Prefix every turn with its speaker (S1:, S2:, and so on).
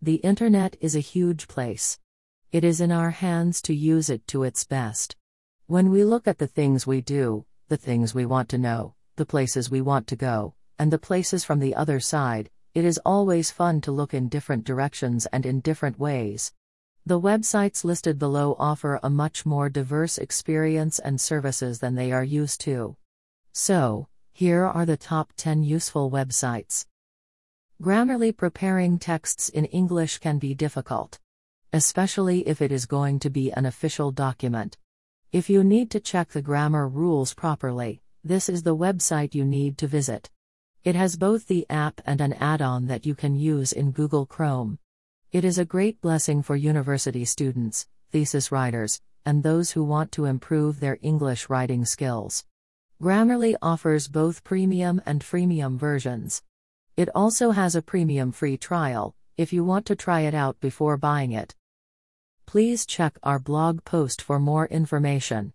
S1: The internet is a huge place. It is in our hands to use it to its best. When we look at the things we do, the things we want to know, the places we want to go, and the places from the other side, it is always fun to look in different directions and in different ways. The websites listed below offer a much more diverse experience and services than they are used to. So, here are the top 10 useful websites. Grammarly preparing texts in English can be difficult. Especially if it is going to be an official document. If you need to check the grammar rules properly, this is the website you need to visit. It has both the app and an add on that you can use in Google Chrome. It is a great blessing for university students, thesis writers, and those who want to improve their English writing skills. Grammarly offers both premium and freemium versions. It also has a premium free trial, if you want to try it out before buying it. Please check our blog post for more information.